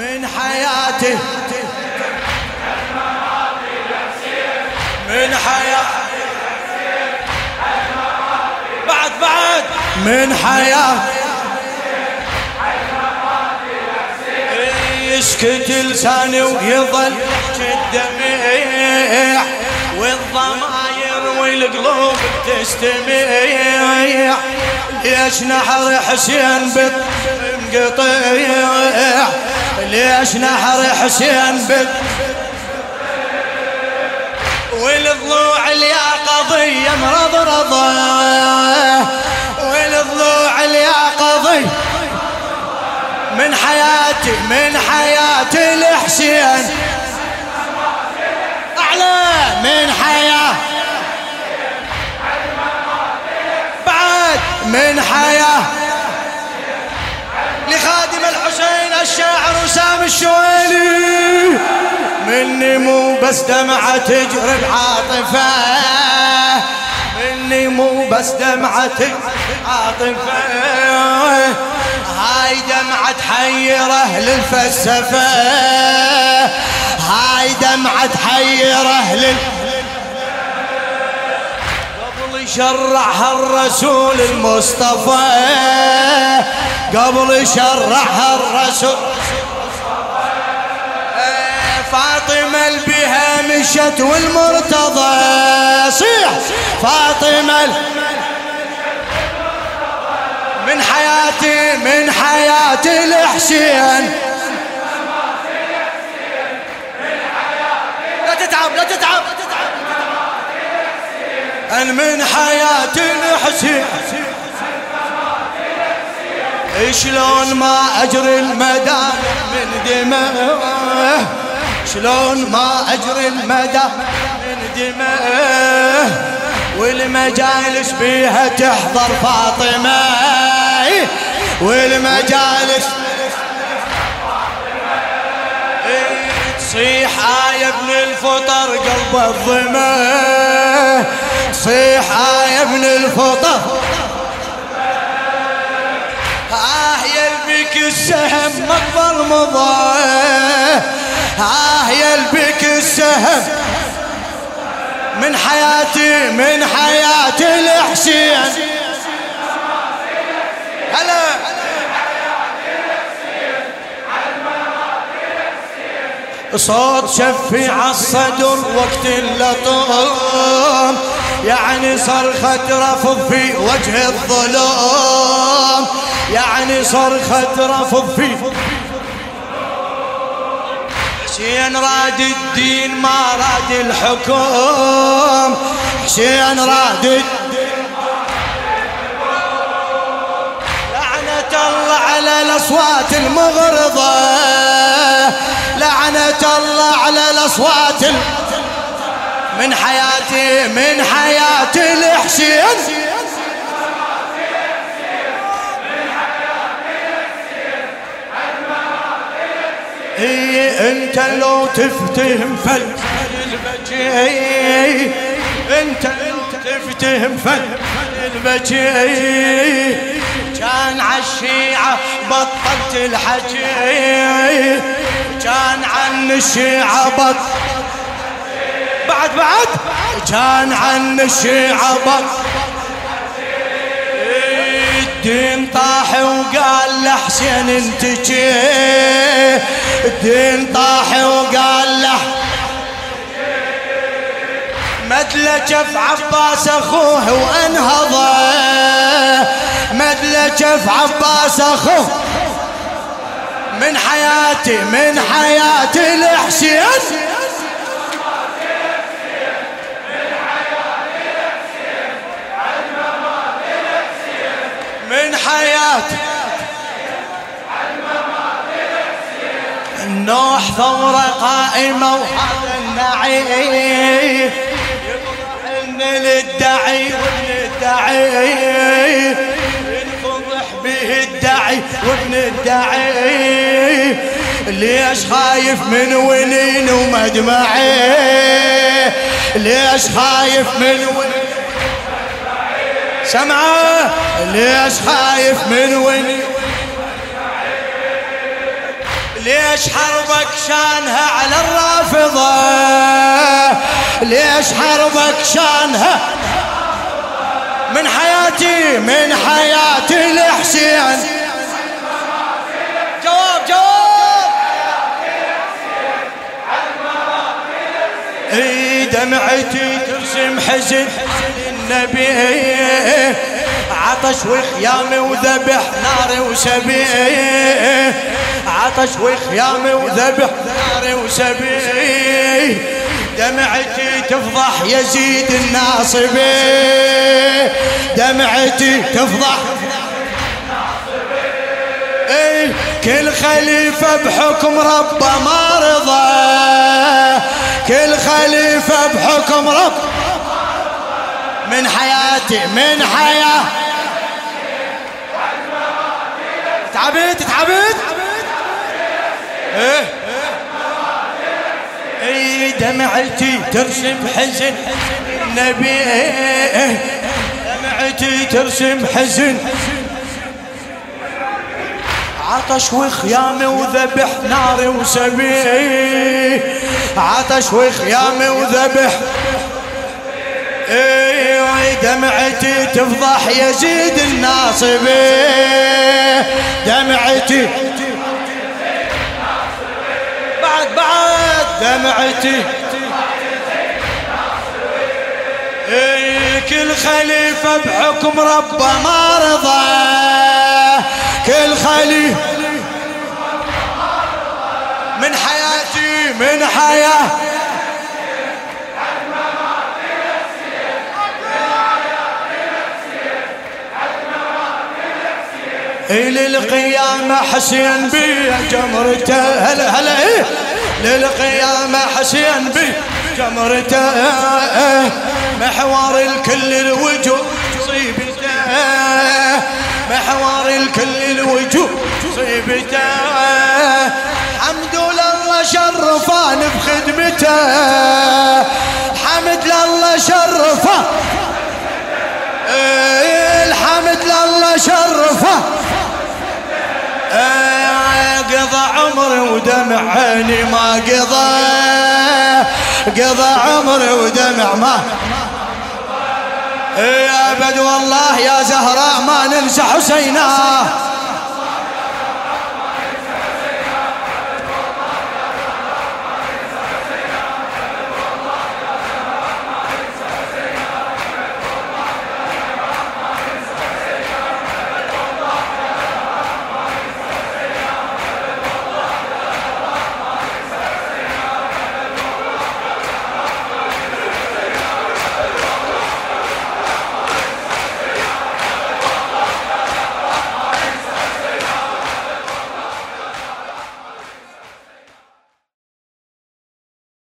من حياتي من حياتي بعد بعد. من حياتي يسكت لساني ويظل الدميع والضماير والقلوب تستميع ليش نحر حسين منقطيع ليش نحر حسين بت والضلوع اليا قضية مرضرضة والضلوع اليا قضية من حياتي من حياتي الحسين أعلى من حياة بعد من حياة. الشويلي مني مو بس دمعة تجري بعاطفة. مني مو بس دمعة تجري بعاطفة. هاي دمعة تحير أهل الفلسفة هاي دمعة تحير أهل قبل يشرعها الرسول المصطفى قبل يشرعها الرسول فاطمة البها مشت والمرتضى. صيح. فاطمة من حياتي من حياتي الحسين. لا تتعب لا تتعب. أن من حياتي الحسين. شلون ما أجري المدى من دماء؟ شلون ما أجري المدى؟ من دماء والمجالس بيها تحضر فاطمة. والمجالس تصيح آية ابن الفطر قلب الظمأ. صيح آية ابن الفطر. آه يلبك السهم مقبر مضى. السهم من حياتي من حياتي الحسين. هلا. صوت شفي الصدر وقت اللطم يعني صرخة رفض في وجه الظلام. يعني صرخة رفض في حسين راد الدين ما راد الحكم. حسين راد الدين لعنة الله على الأصوات المغرضة. لعنة الله على الأصوات من حياتي من حياتي الحسين. هي انت لو تفتهم فل البجي انت انت تفتهم فل البجي كان عالشيعة بطلت الحكي كان عن الشيعة بطل بعد بعد. كان عن الشيعة بطل الدين طاح وقال لحسين انت الدين طاح وقال له مدلجة في عباس اخوه وانهض مدلجة في عباس اخوه. من حياتي من حياتي الحسين حياتي النوح ثورة قائمة وهذا النعيم إن للدعي والدعي ينفضح به الدعي وابن الدعي. ليش خايف من ونين ومدمعي؟ ليش خايف من ونين سمعه ليش خايف من ونين ليش حربك شانها على الرافضة؟ ليش حربك شانها؟ من حياتي من حياتي لحسين. جواب جواب. إي دمعتي ترسم حزن. النبي عطش وخيامي وذبح ناري وسبي عطش وخيامي وذبح ناري وسبي دمعتي تفضح يزيد الناصبي دمعتي تفضح كل خليفة بحكم ربه ما رضى. كل خليفة بحكم رب من حياتي من حياة. تعبت تعبت. إيه؟ اي دمعتي ترسم حزن. النبي دمعتي ترسم حزن. عطش وخيامي وذبح ناري وسبي عطش وخيامي وذبح اي دمعتي تفضح يزيد الناصبي دمعتي بعد بعد. دمعتي اي كل خليفة بحكم ربه ما رضى. كل خليفة من حياتي من حياة إلى القيامة حسين بي جمرته. هلا هلا إيه. للقيامة حسين بي جمرته. محور الكل الوجوه صيبته محور الكل الوجوه صيبته حمد لله شرفان بخدمته. عمري ودمع عيني ما قضى قضى عمري ودمع ما. يا ابد والله يا زهراء ما ننسى حسينا